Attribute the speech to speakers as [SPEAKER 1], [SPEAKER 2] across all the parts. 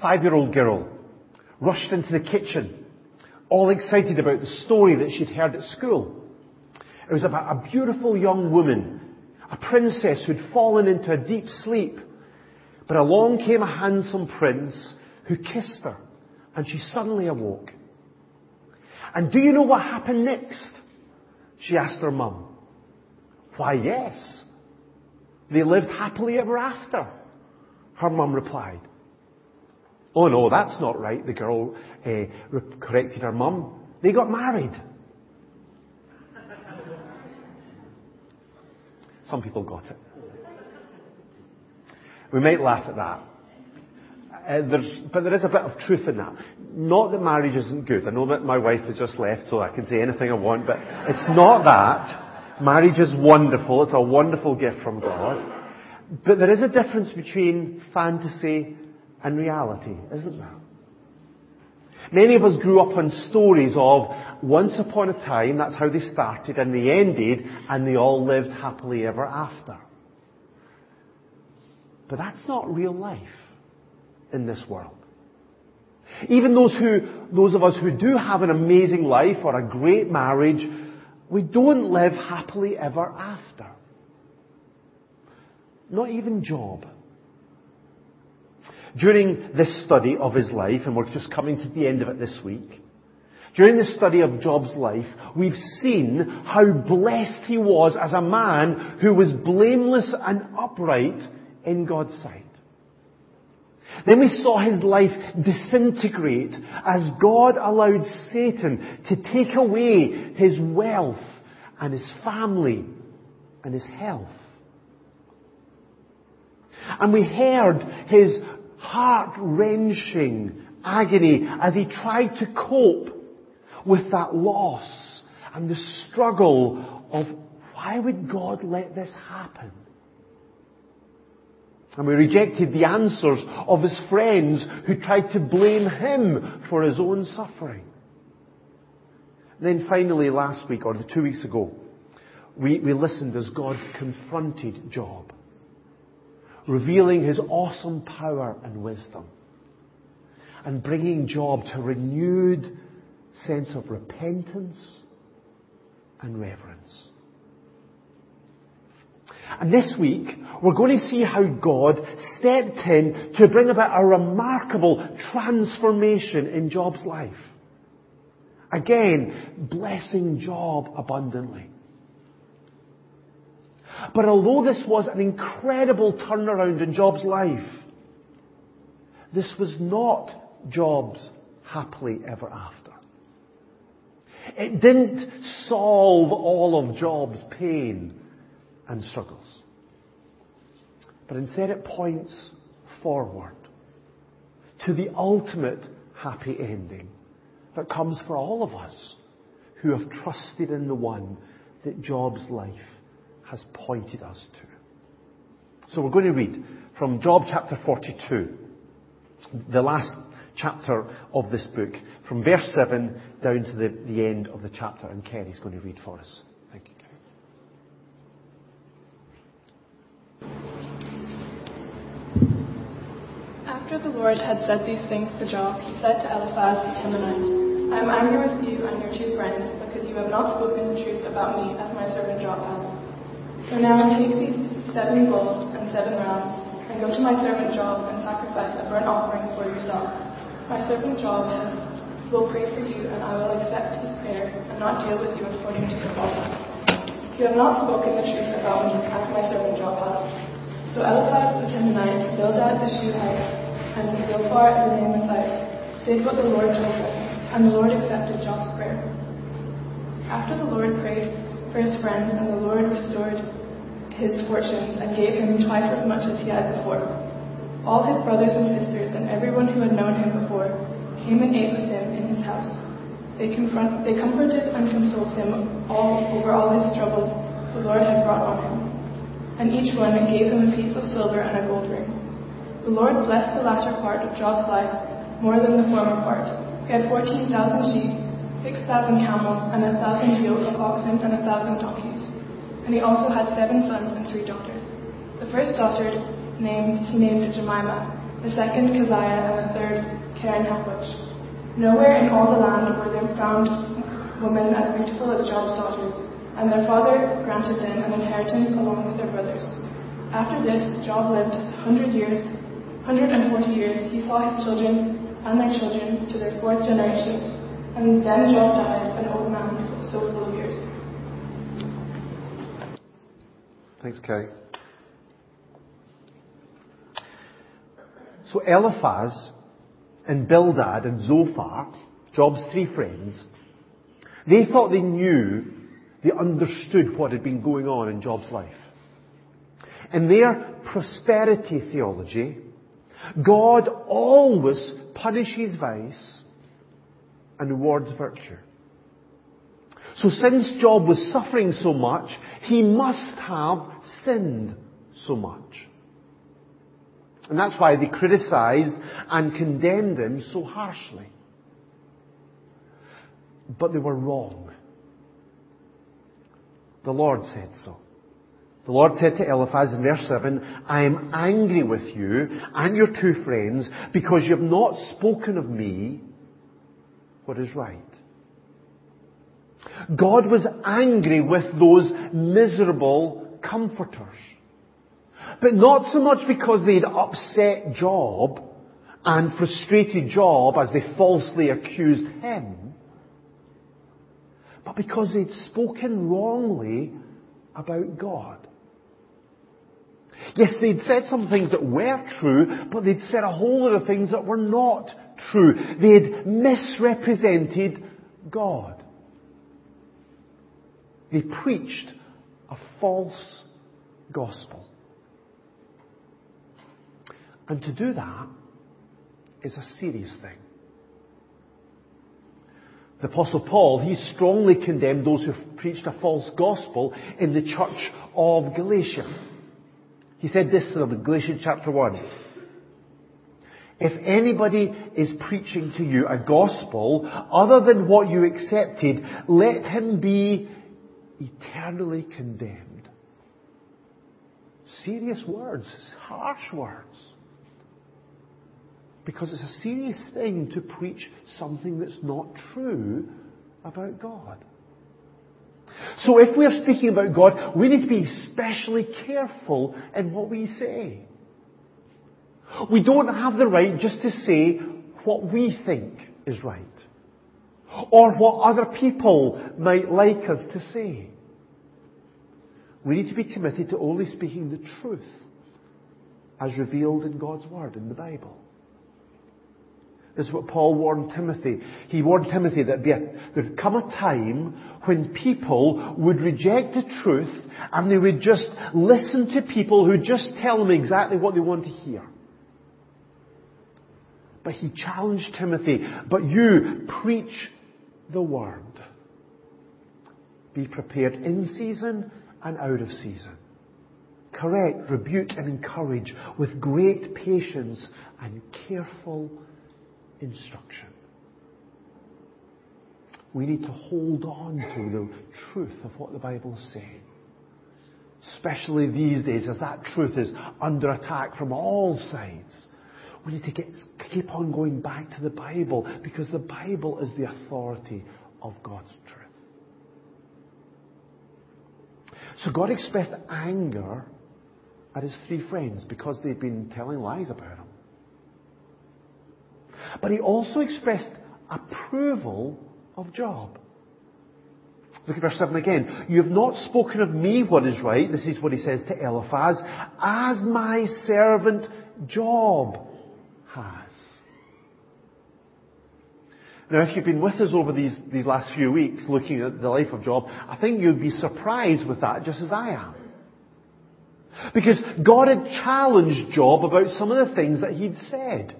[SPEAKER 1] five year old girl rushed into the kitchen, all excited about the story that she'd heard at school. It was about a beautiful young woman, a princess who'd fallen into a deep sleep. But along came a handsome prince who kissed her, and she suddenly awoke. And do you know what happened next? She asked her mum. Why, yes. They lived happily ever after. Her mum replied. Oh no, that's not right, the girl uh, corrected her mum. They got married. Some people got it. We might laugh at that. Uh, but there is a bit of truth in that. Not that marriage isn't good. I know that my wife has just left, so I can say anything I want, but it's not that. Marriage is wonderful. It's a wonderful gift from God. But there is a difference between fantasy and reality, isn't there? Many of us grew up on stories of once upon a time, that's how they started and they ended, and they all lived happily ever after. But that's not real life in this world. Even those who, those of us who do have an amazing life or a great marriage, we don't live happily ever after. Not even Job. During this study of his life, and we're just coming to the end of it this week, during the study of Job's life, we've seen how blessed he was as a man who was blameless and upright in God's sight. Then we saw his life disintegrate as God allowed Satan to take away his wealth and his family and his health. And we heard his heart-wrenching agony as he tried to cope with that loss and the struggle of why would God let this happen? And we rejected the answers of his friends who tried to blame him for his own suffering. And then finally last week or two weeks ago, we, we listened as God confronted Job, revealing his awesome power and wisdom and bringing Job to renewed sense of repentance and reverence. And this week, we're going to see how God stepped in to bring about a remarkable transformation in Job's life. Again, blessing Job abundantly. But although this was an incredible turnaround in Job's life, this was not Job's happily ever after. It didn't solve all of Job's pain and struggles. But instead it points forward to the ultimate happy ending that comes for all of us who have trusted in the one that Job's life has pointed us to. So we're going to read from Job chapter 42, the last chapter of this book, from verse 7 down to the, the end of the chapter, and Kerry's going to read for us. Thank you. Kerry.
[SPEAKER 2] After the Lord had said these things to Job, he said to Eliphaz the Temanite, I am angry with you and your two friends, because you have not spoken the truth about me as my servant Job has. So now take these seven bulls and seven rams, and go to my servant Job and sacrifice a burnt offering for yourselves. My servant Job has, will pray for you, and I will accept his prayer and not deal with you according to your fault. You have not spoken the truth about me as my servant Job has. So Eliphaz the Temanite, Bildad the Shuhite, and Zophar the Naamathite did what the Lord told them, and the Lord accepted Job's prayer. After the Lord prayed for his friends, and the Lord restored his fortunes and gave him twice as much as he had before. All his brothers and sisters and everyone who had known him before came and ate with him in his house. They, confront, they comforted and consoled him all over all his troubles the Lord had brought on him. And each one gave him a piece of silver and a gold ring. The Lord blessed the latter part of Job's life more than the former part. He had 14,000 sheep, 6,000 camels, and a thousand yoke of oxen and a thousand donkeys. And he also had seven sons and three daughters. The first daughter named he named Jemimah, the second Keziah, and the third Keren Happuch. Nowhere in all the land were there found women as beautiful as Job's daughters, and their father granted them an inheritance along with their brothers. After this, Job lived hundred years, hundred and forty years. He saw his children and their children to their fourth generation, and then Job died, an old man, so full of years.
[SPEAKER 1] Thanks, Kay. So Eliphaz and Bildad and Zophar, Job's three friends, they thought they knew, they understood what had been going on in Job's life. In their prosperity theology, God always punishes vice and rewards virtue. So since Job was suffering so much, he must have sinned so much. And that's why they criticized and condemned him so harshly. But they were wrong. The Lord said so. The Lord said to Eliphaz in verse 7, I am angry with you and your two friends because you have not spoken of me what is right. God was angry with those miserable comforters. But not so much because they'd upset Job and frustrated Job as they falsely accused him, but because they'd spoken wrongly about God. Yes, they'd said some things that were true, but they'd said a whole lot of things that were not true. They'd misrepresented God. They preached a false gospel. And to do that is a serious thing. The apostle Paul, he strongly condemned those who preached a false gospel in the church of Galatia. He said this to them in Galatians chapter 1. If anybody is preaching to you a gospel other than what you accepted, let him be eternally condemned. Serious words, harsh words. Because it's a serious thing to preach something that's not true about God. So if we are speaking about God, we need to be especially careful in what we say. We don't have the right just to say what we think is right. Or what other people might like us to say. We need to be committed to only speaking the truth as revealed in God's Word in the Bible. This is what Paul warned Timothy. He warned Timothy that there'd come a time when people would reject the truth and they would just listen to people who just tell them exactly what they want to hear. But he challenged Timothy, but you preach the word. Be prepared in season and out of season. Correct, rebuke and encourage with great patience and careful instruction. We need to hold on to the truth of what the Bible is saying. Especially these days as that truth is under attack from all sides. We need to get, keep on going back to the Bible because the Bible is the authority of God's truth. So God expressed anger at his three friends because they'd been telling lies about him. But he also expressed approval of Job. Look at verse 7 again. You have not spoken of me what is right. This is what he says to Eliphaz. As my servant Job has. Now, if you've been with us over these, these last few weeks looking at the life of Job, I think you'd be surprised with that just as I am. Because God had challenged Job about some of the things that he'd said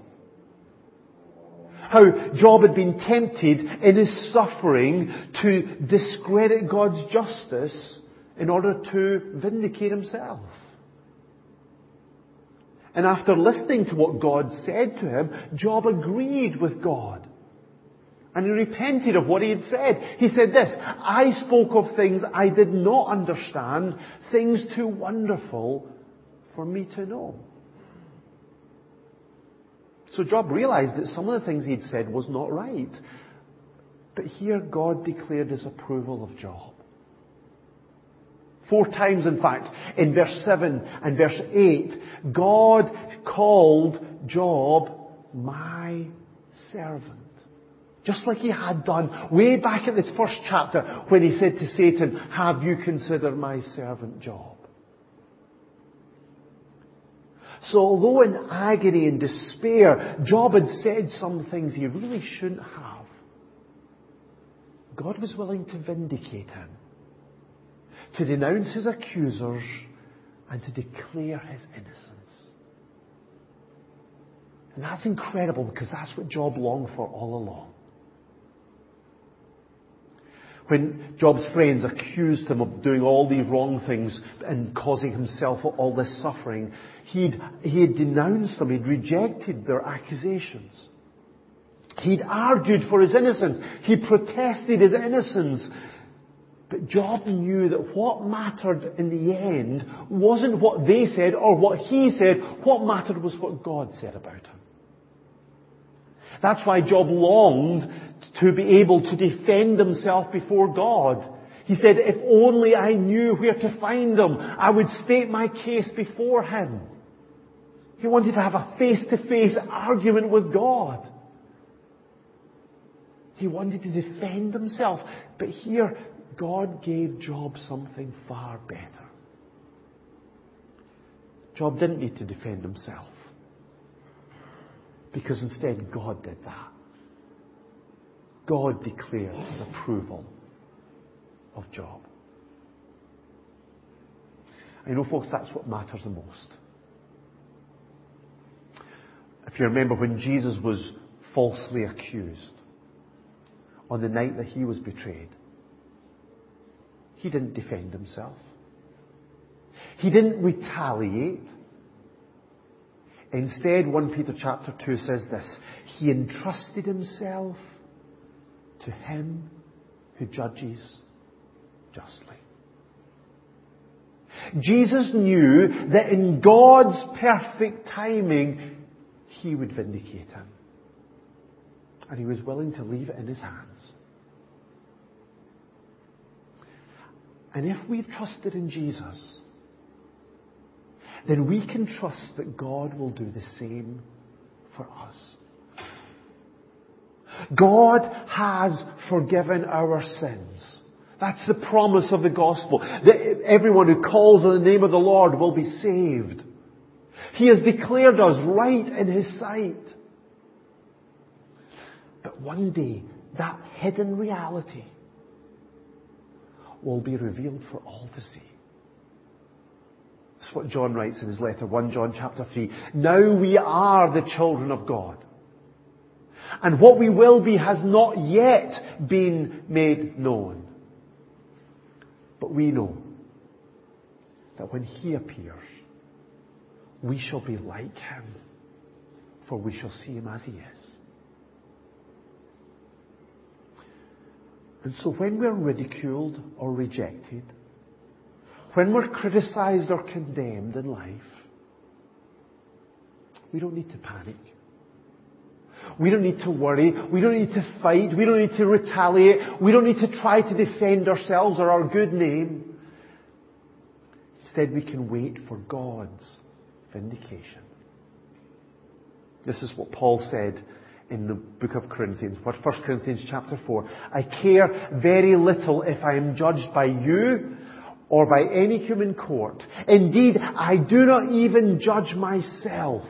[SPEAKER 1] how Job had been tempted in his suffering to discredit God's justice in order to vindicate himself. And after listening to what God said to him, Job agreed with God. And he repented of what he had said. He said this, I spoke of things I did not understand, things too wonderful for me to know. So Job realized that some of the things he'd said was not right. But here God declared his approval of Job. Four times, in fact, in verse 7 and verse 8, God called Job my servant. Just like he had done way back in the first chapter when he said to Satan, have you considered my servant Job? So although in agony and despair, Job had said some things he really shouldn't have, God was willing to vindicate him, to denounce his accusers, and to declare his innocence. And that's incredible because that's what Job longed for all along. When Job's friends accused him of doing all these wrong things and causing himself all this suffering, he'd, he had denounced them, he'd rejected their accusations. He'd argued for his innocence. He protested his innocence. But Job knew that what mattered in the end wasn't what they said or what he said. What mattered was what God said about him. That's why Job longed to be able to defend himself before God. He said, if only I knew where to find him, I would state my case before him. He wanted to have a face-to-face argument with God. He wanted to defend himself. But here, God gave Job something far better. Job didn't need to defend himself. Because instead, God did that. God declared his approval of Job. I know, folks, that's what matters the most. If you remember when Jesus was falsely accused, on the night that he was betrayed. He didn't defend himself. He didn't retaliate. Instead, 1 Peter chapter 2 says this, He entrusted himself to him who judges justly. Jesus knew that in God's perfect timing, He would vindicate him and he was willing to leave it in his hands. And if we've trusted in Jesus, then we can trust that God will do the same for us. God has forgiven our sins. That's the promise of the gospel. That everyone who calls on the name of the Lord will be saved. He has declared us right in His sight. But one day, that hidden reality will be revealed for all to see. That's what John writes in his letter, 1 John chapter 3. Now we are the children of God. And what we will be has not yet been made known. But we know that when He appears, we shall be like Him, for we shall see Him as He is. And so when we're ridiculed or rejected, when we're criticized or condemned in life, we don't need to panic. We don't need to worry. We don't need to fight. We don't need to retaliate. We don't need to try to defend ourselves or our good name. Instead, we can wait for God's vindication. This is what Paul said in the book of Corinthians, 1 Corinthians chapter 4. I care very little if I am judged by you or by any human court. Indeed, I do not even judge myself.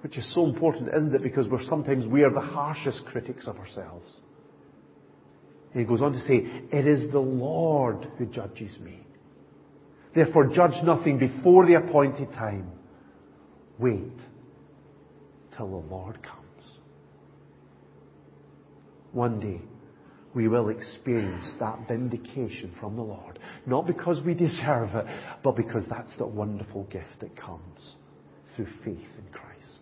[SPEAKER 1] Which is so important, isn't it? Because we're sometimes, we are the harshest critics of ourselves. And he goes on to say, it is the Lord who judges me. Therefore judge nothing before the appointed time. Wait till the Lord comes. One day, we will experience that vindication from the Lord. Not because we deserve it, but because that's the wonderful gift that comes through faith in Christ.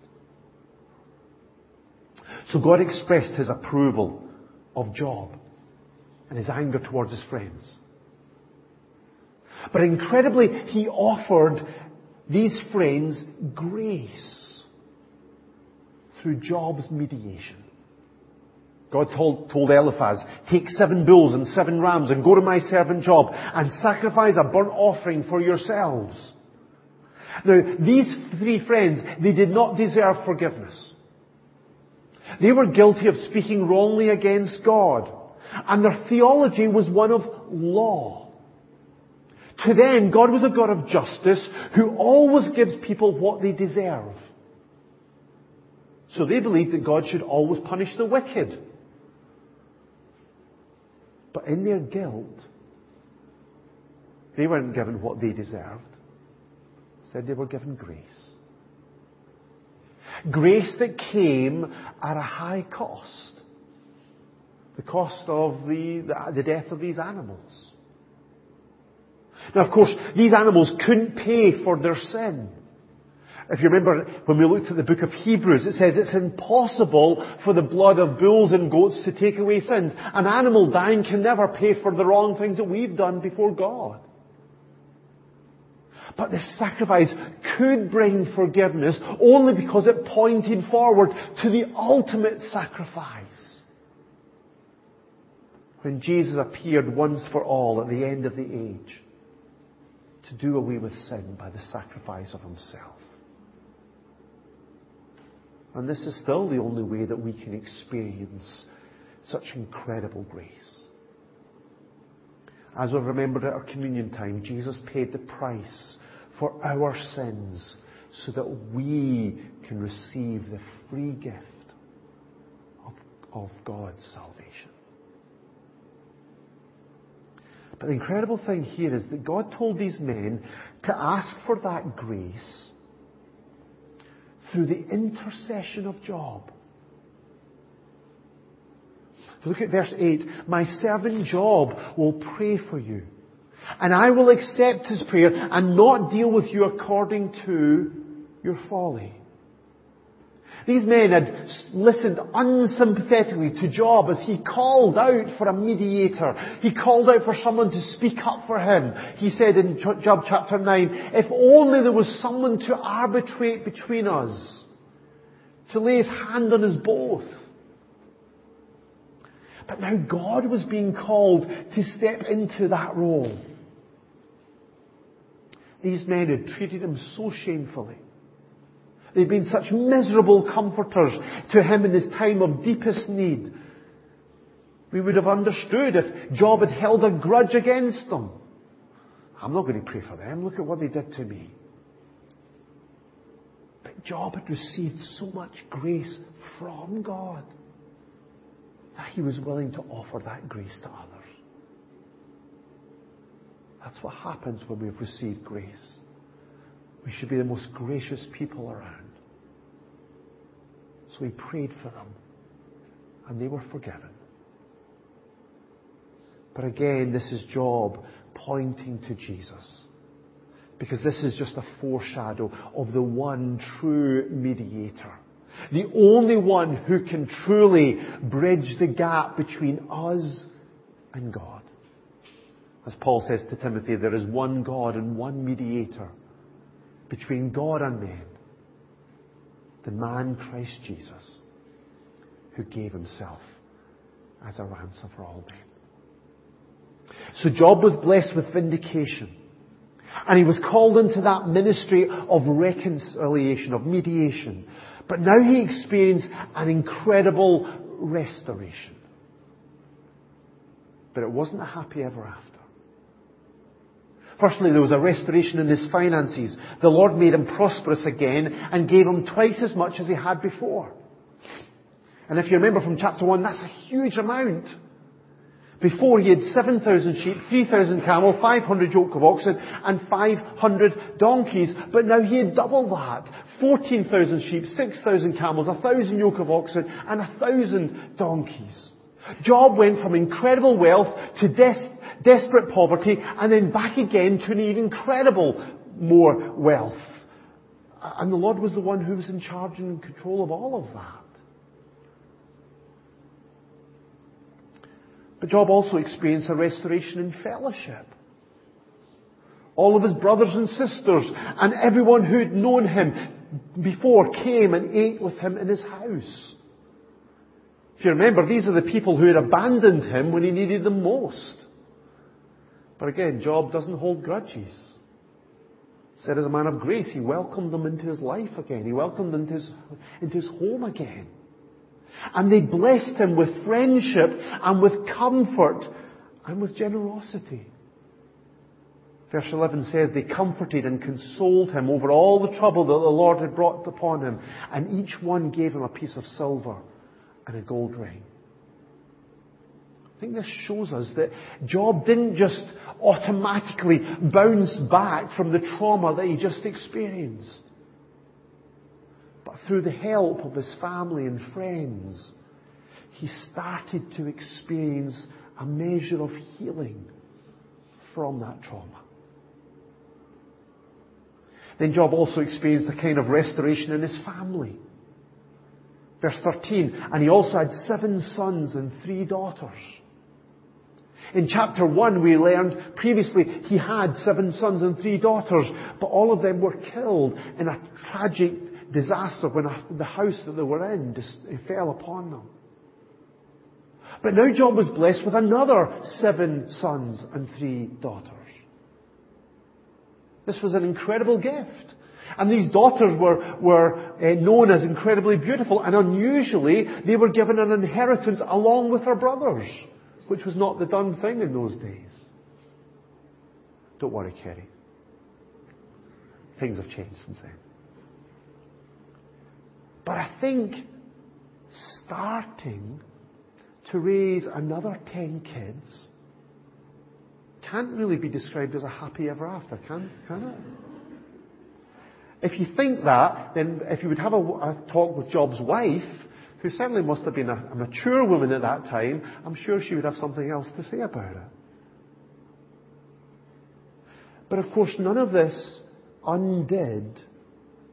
[SPEAKER 1] So God expressed his approval of Job and his anger towards his friends. But incredibly, he offered these friends grace. through Job's mediation. God told, told Eliphaz, take seven bulls and seven rams and go to my servant Job and sacrifice a burnt offering for yourselves. Now, these three friends, they did not deserve forgiveness. They were guilty of speaking wrongly against God. And their theology was one of law. To them, God was a God of justice who always gives people what they deserve. So they believed that God should always punish the wicked. But in their guilt, they weren't given what they deserved. Instead, they were given grace. Grace that came at a high cost. The cost of the, the, the death of these animals. Now, of course, these animals couldn't pay for their sin. If you remember when we looked at the book of Hebrews, it says it's impossible for the blood of bulls and goats to take away sins. An animal dying can never pay for the wrong things that we've done before God. But the sacrifice could bring forgiveness only because it pointed forward to the ultimate sacrifice. When Jesus appeared once for all at the end of the age to do away with sin by the sacrifice of himself. And this is still the only way that we can experience such incredible grace. As we've remembered at our communion time, Jesus paid the price for our sins so that we can receive the free gift of, of God's salvation. But the incredible thing here is that God told these men to ask for that grace through the intercession of Job. Look at verse 8. My servant Job will pray for you. And I will accept his prayer and not deal with you according to your folly. These men had listened unsympathetically to Job as he called out for a mediator. He called out for someone to speak up for him. He said in Job chapter 9, if only there was someone to arbitrate between us, to lay his hand on us both. But now God was being called to step into that role. These men had treated him so shamefully. They've been such miserable comforters to him in his time of deepest need. We would have understood if Job had held a grudge against them. I'm not going to pray for them. Look at what they did to me. But Job had received so much grace from God that he was willing to offer that grace to others. That's what happens when we've received grace. We should be the most gracious people around. So he prayed for them, and they were forgiven. But again, this is Job pointing to Jesus. Because this is just a foreshadow of the one true mediator. The only one who can truly bridge the gap between us and God. As Paul says to Timothy, there is one God and one mediator between God and man, the man Christ Jesus, who gave himself as a ransom for all men. So Job was blessed with vindication. And he was called into that ministry of reconciliation, of mediation. But now he experienced an incredible restoration. But it wasn't a happy ever after. Firstly, there was a restoration in his finances. The Lord made him prosperous again and gave him twice as much as he had before. And if you remember from chapter 1, that's a huge amount. Before he had 7,000 sheep, 3,000 camel, 500 yoke of oxen, and 500 donkeys. But now he had double that. 14,000 sheep, 6,000 camels, 1,000 yoke of oxen, and 1,000 donkeys. Job went from incredible wealth to des- desperate poverty, and then back again to an even incredible more wealth. And the Lord was the one who was in charge and in control of all of that. But Job also experienced a restoration in fellowship. All of his brothers and sisters and everyone who had known him before came and ate with him in his house. If you remember, these are the people who had abandoned him when he needed them most. But again, Job doesn't hold grudges. Said as a man of grace, he welcomed them into his life again. He welcomed them into his, into his home again. And they blessed him with friendship and with comfort and with generosity. Verse 11 says, They comforted and consoled him over all the trouble that the Lord had brought upon him, and each one gave him a piece of silver and a gold ring. I think this shows us that Job didn't just automatically bounce back from the trauma that he just experienced. But through the help of his family and friends, he started to experience a measure of healing from that trauma. Then Job also experienced a kind of restoration in his family. Verse 13, and he also had seven sons and three daughters. In chapter 1 we learned previously he had seven sons and three daughters, but all of them were killed in a tragic disaster when the house that they were in just, fell upon them. But now Job was blessed with another seven sons and three daughters. This was an incredible gift. And these daughters were, were uh, known as incredibly beautiful, and unusually, they were given an inheritance along with their brothers, which was not the done thing in those days. Don't worry, Kerry. Things have changed since then. But I think starting to raise another ten kids can't really be described as a happy ever after, can, can it? If you think that, then if you would have a, a talk with Job's wife, who certainly must have been a, a mature woman at that time, I'm sure she would have something else to say about it. But of course, none of this undid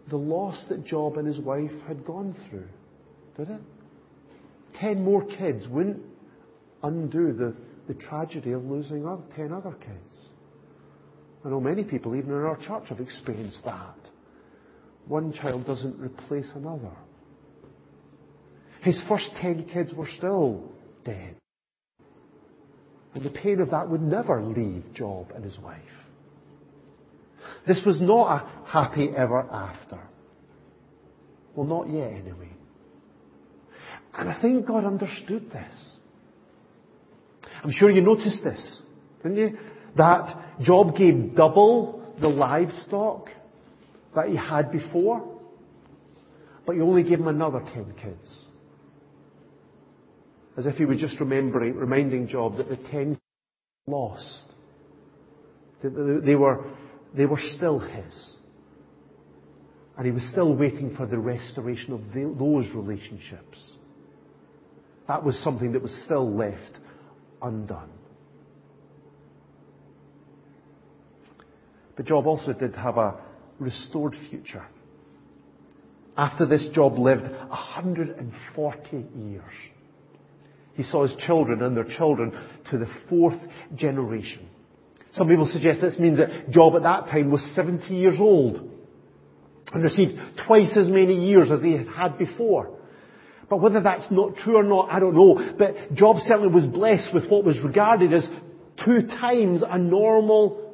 [SPEAKER 1] the loss that Job and his wife had gone through, did it? Ten more kids wouldn't undo the, the tragedy of losing other, ten other kids. I know many people, even in our church, have experienced that. One child doesn't replace another. His first ten kids were still dead. And the pain of that would never leave Job and his wife. This was not a happy ever after. Well, not yet anyway. And I think God understood this. I'm sure you noticed this, didn't you? That Job gave double the livestock that he had before, but he only gave him another ten kids. As if he was just remembering, reminding Job that the ten lost. That they were, they were still his. And he was still waiting for the restoration of the, those relationships. That was something that was still left undone. But Job also did have a restored future. After this, Job lived 140 years. He saw his children and their children to the fourth generation. Some people suggest this means that Job at that time was 70 years old and received twice as many years as he had had before. But whether that's not true or not, I don't know. But Job certainly was blessed with what was regarded as two times a normal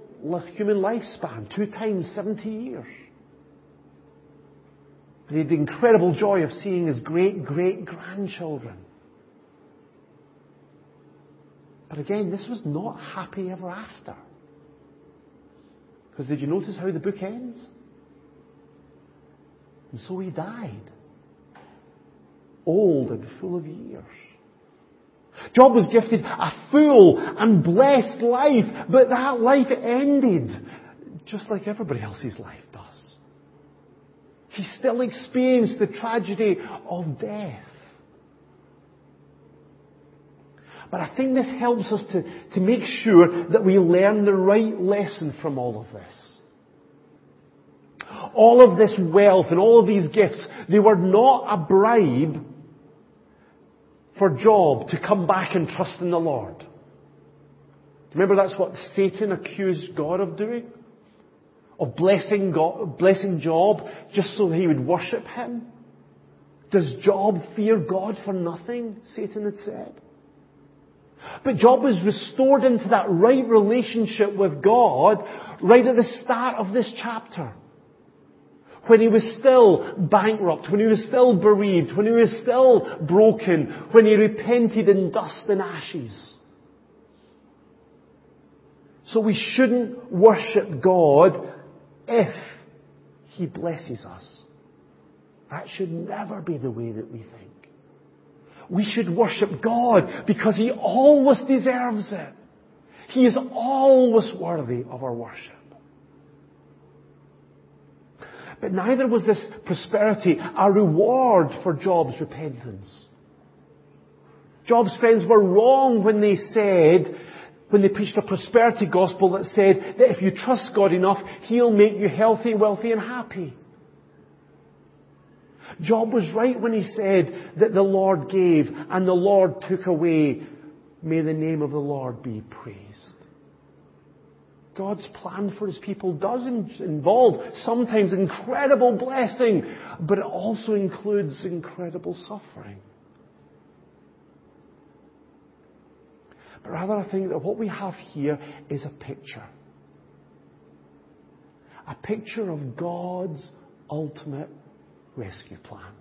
[SPEAKER 1] human lifespan. Two times 70 years. And he had the incredible joy of seeing his great great grandchildren. But again, this was not happy ever after. Because did you notice how the book ends? And so he died old and full of years. Job was gifted a full and blessed life, but that life ended just like everybody else's life does. He still experienced the tragedy of death. But I think this helps us to, to make sure that we learn the right lesson from all of this. All of this wealth and all of these gifts, they were not a bribe for Job to come back and trust in the Lord. Remember that's what Satan accused God of doing? of blessing, God, blessing Job just so he would worship him? Does Job fear God for nothing? Satan had said. But Job was restored into that right relationship with God right at the start of this chapter. When he was still bankrupt, when he was still bereaved, when he was still broken, when he repented in dust and ashes. So we shouldn't worship God if He blesses us. That should never be the way that we think. We should worship God because He always deserves it. He is always worthy of our worship. But neither was this prosperity a reward for Job's repentance. Job's friends were wrong when they said when they preached a prosperity gospel that said that if you trust God enough, He'll make you healthy, wealthy and happy. Job was right when he said that the Lord gave and the Lord took away. May the name of the Lord be praised. God's plan for His people does involve sometimes incredible blessing, but it also includes incredible suffering. But rather, I think that what we have here is a picture. A picture of God's ultimate rescue plan.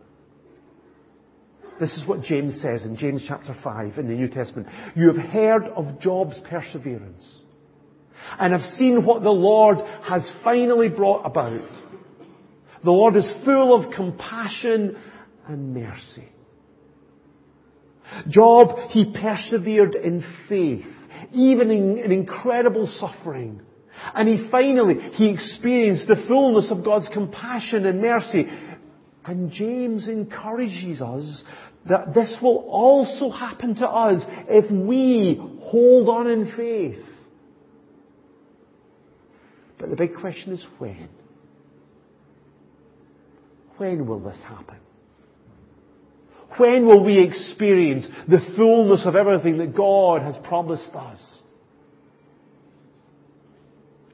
[SPEAKER 1] This is what James says in James chapter 5 in the New Testament. You have heard of Job's perseverance and have seen what the Lord has finally brought about. The Lord is full of compassion and mercy. Job, he persevered in faith, even in, in incredible suffering. And he finally, he experienced the fullness of God's compassion and mercy. And James encourages us that this will also happen to us if we hold on in faith. But the big question is when? When will this happen? When will we experience the fullness of everything that God has promised us?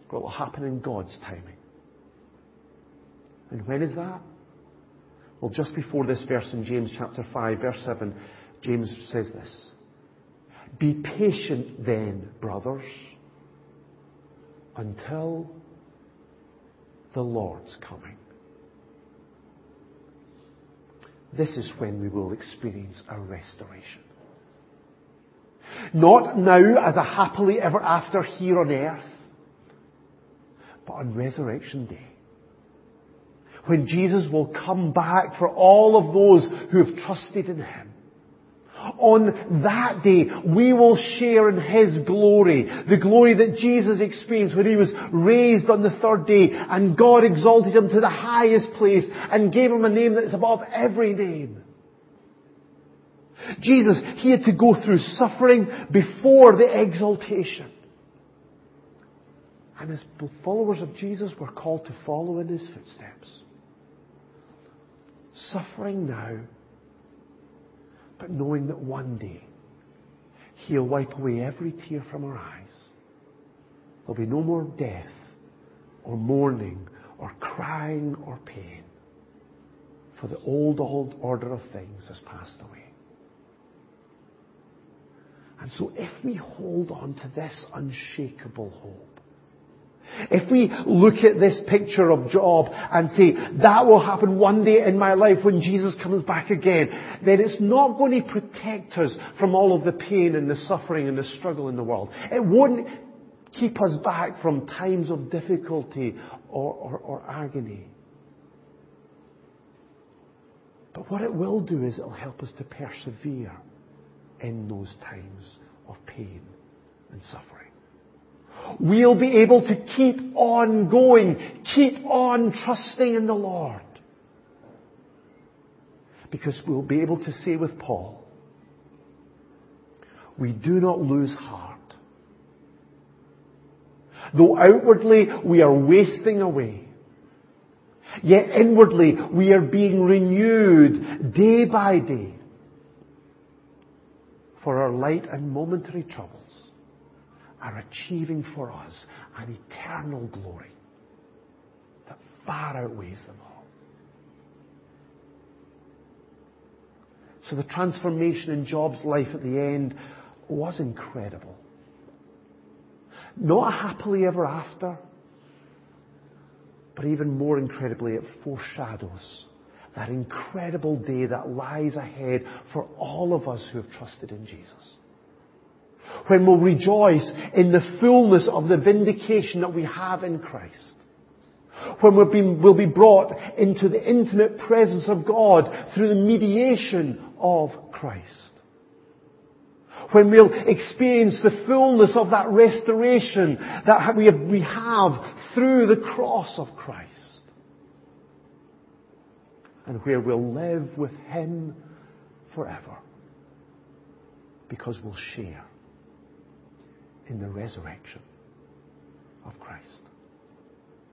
[SPEAKER 1] It will happen in God's timing. And when is that? Well, just before this verse in James chapter 5, verse 7, James says this. Be patient then, brothers, until the Lord's coming. This is when we will experience a restoration. Not now as a happily ever after here on earth, but on resurrection day. When Jesus will come back for all of those who have trusted in Him. On that day, we will share in His glory. The glory that Jesus experienced when He was raised on the third day and God exalted Him to the highest place and gave Him a name that is above every name. Jesus, He had to go through suffering before the exaltation. And as followers of Jesus, we're called to follow in His footsteps. Suffering now but knowing that one day He'll wipe away every tear from our eyes. There'll be no more death or mourning or crying or pain. For the old, old order of things has passed away. And so if we hold on to this unshakable hope, if we look at this picture of Job and say, that will happen one day in my life when Jesus comes back again, then it's not going to protect us from all of the pain and the suffering and the struggle in the world. It won't keep us back from times of difficulty or, or, or agony. But what it will do is it'll help us to persevere in those times of pain and suffering we'll be able to keep on going, keep on trusting in the Lord. Because we'll be able to say with Paul, we do not lose heart. Though outwardly we are wasting away, yet inwardly we are being renewed day by day. For our light and momentary troubles are achieving for us an eternal glory that far outweighs them all. So the transformation in Job's life at the end was incredible. Not a happily ever after, but even more incredibly, it foreshadows that incredible day that lies ahead for all of us who have trusted in Jesus. When we'll rejoice in the fullness of the vindication that we have in Christ. When we'll be, we'll be brought into the intimate presence of God through the mediation of Christ when we'll experience the fullness of that restoration that we have, we have through the cross of Christ. And where we'll live with Him forever. Because we'll share in the resurrection of Christ.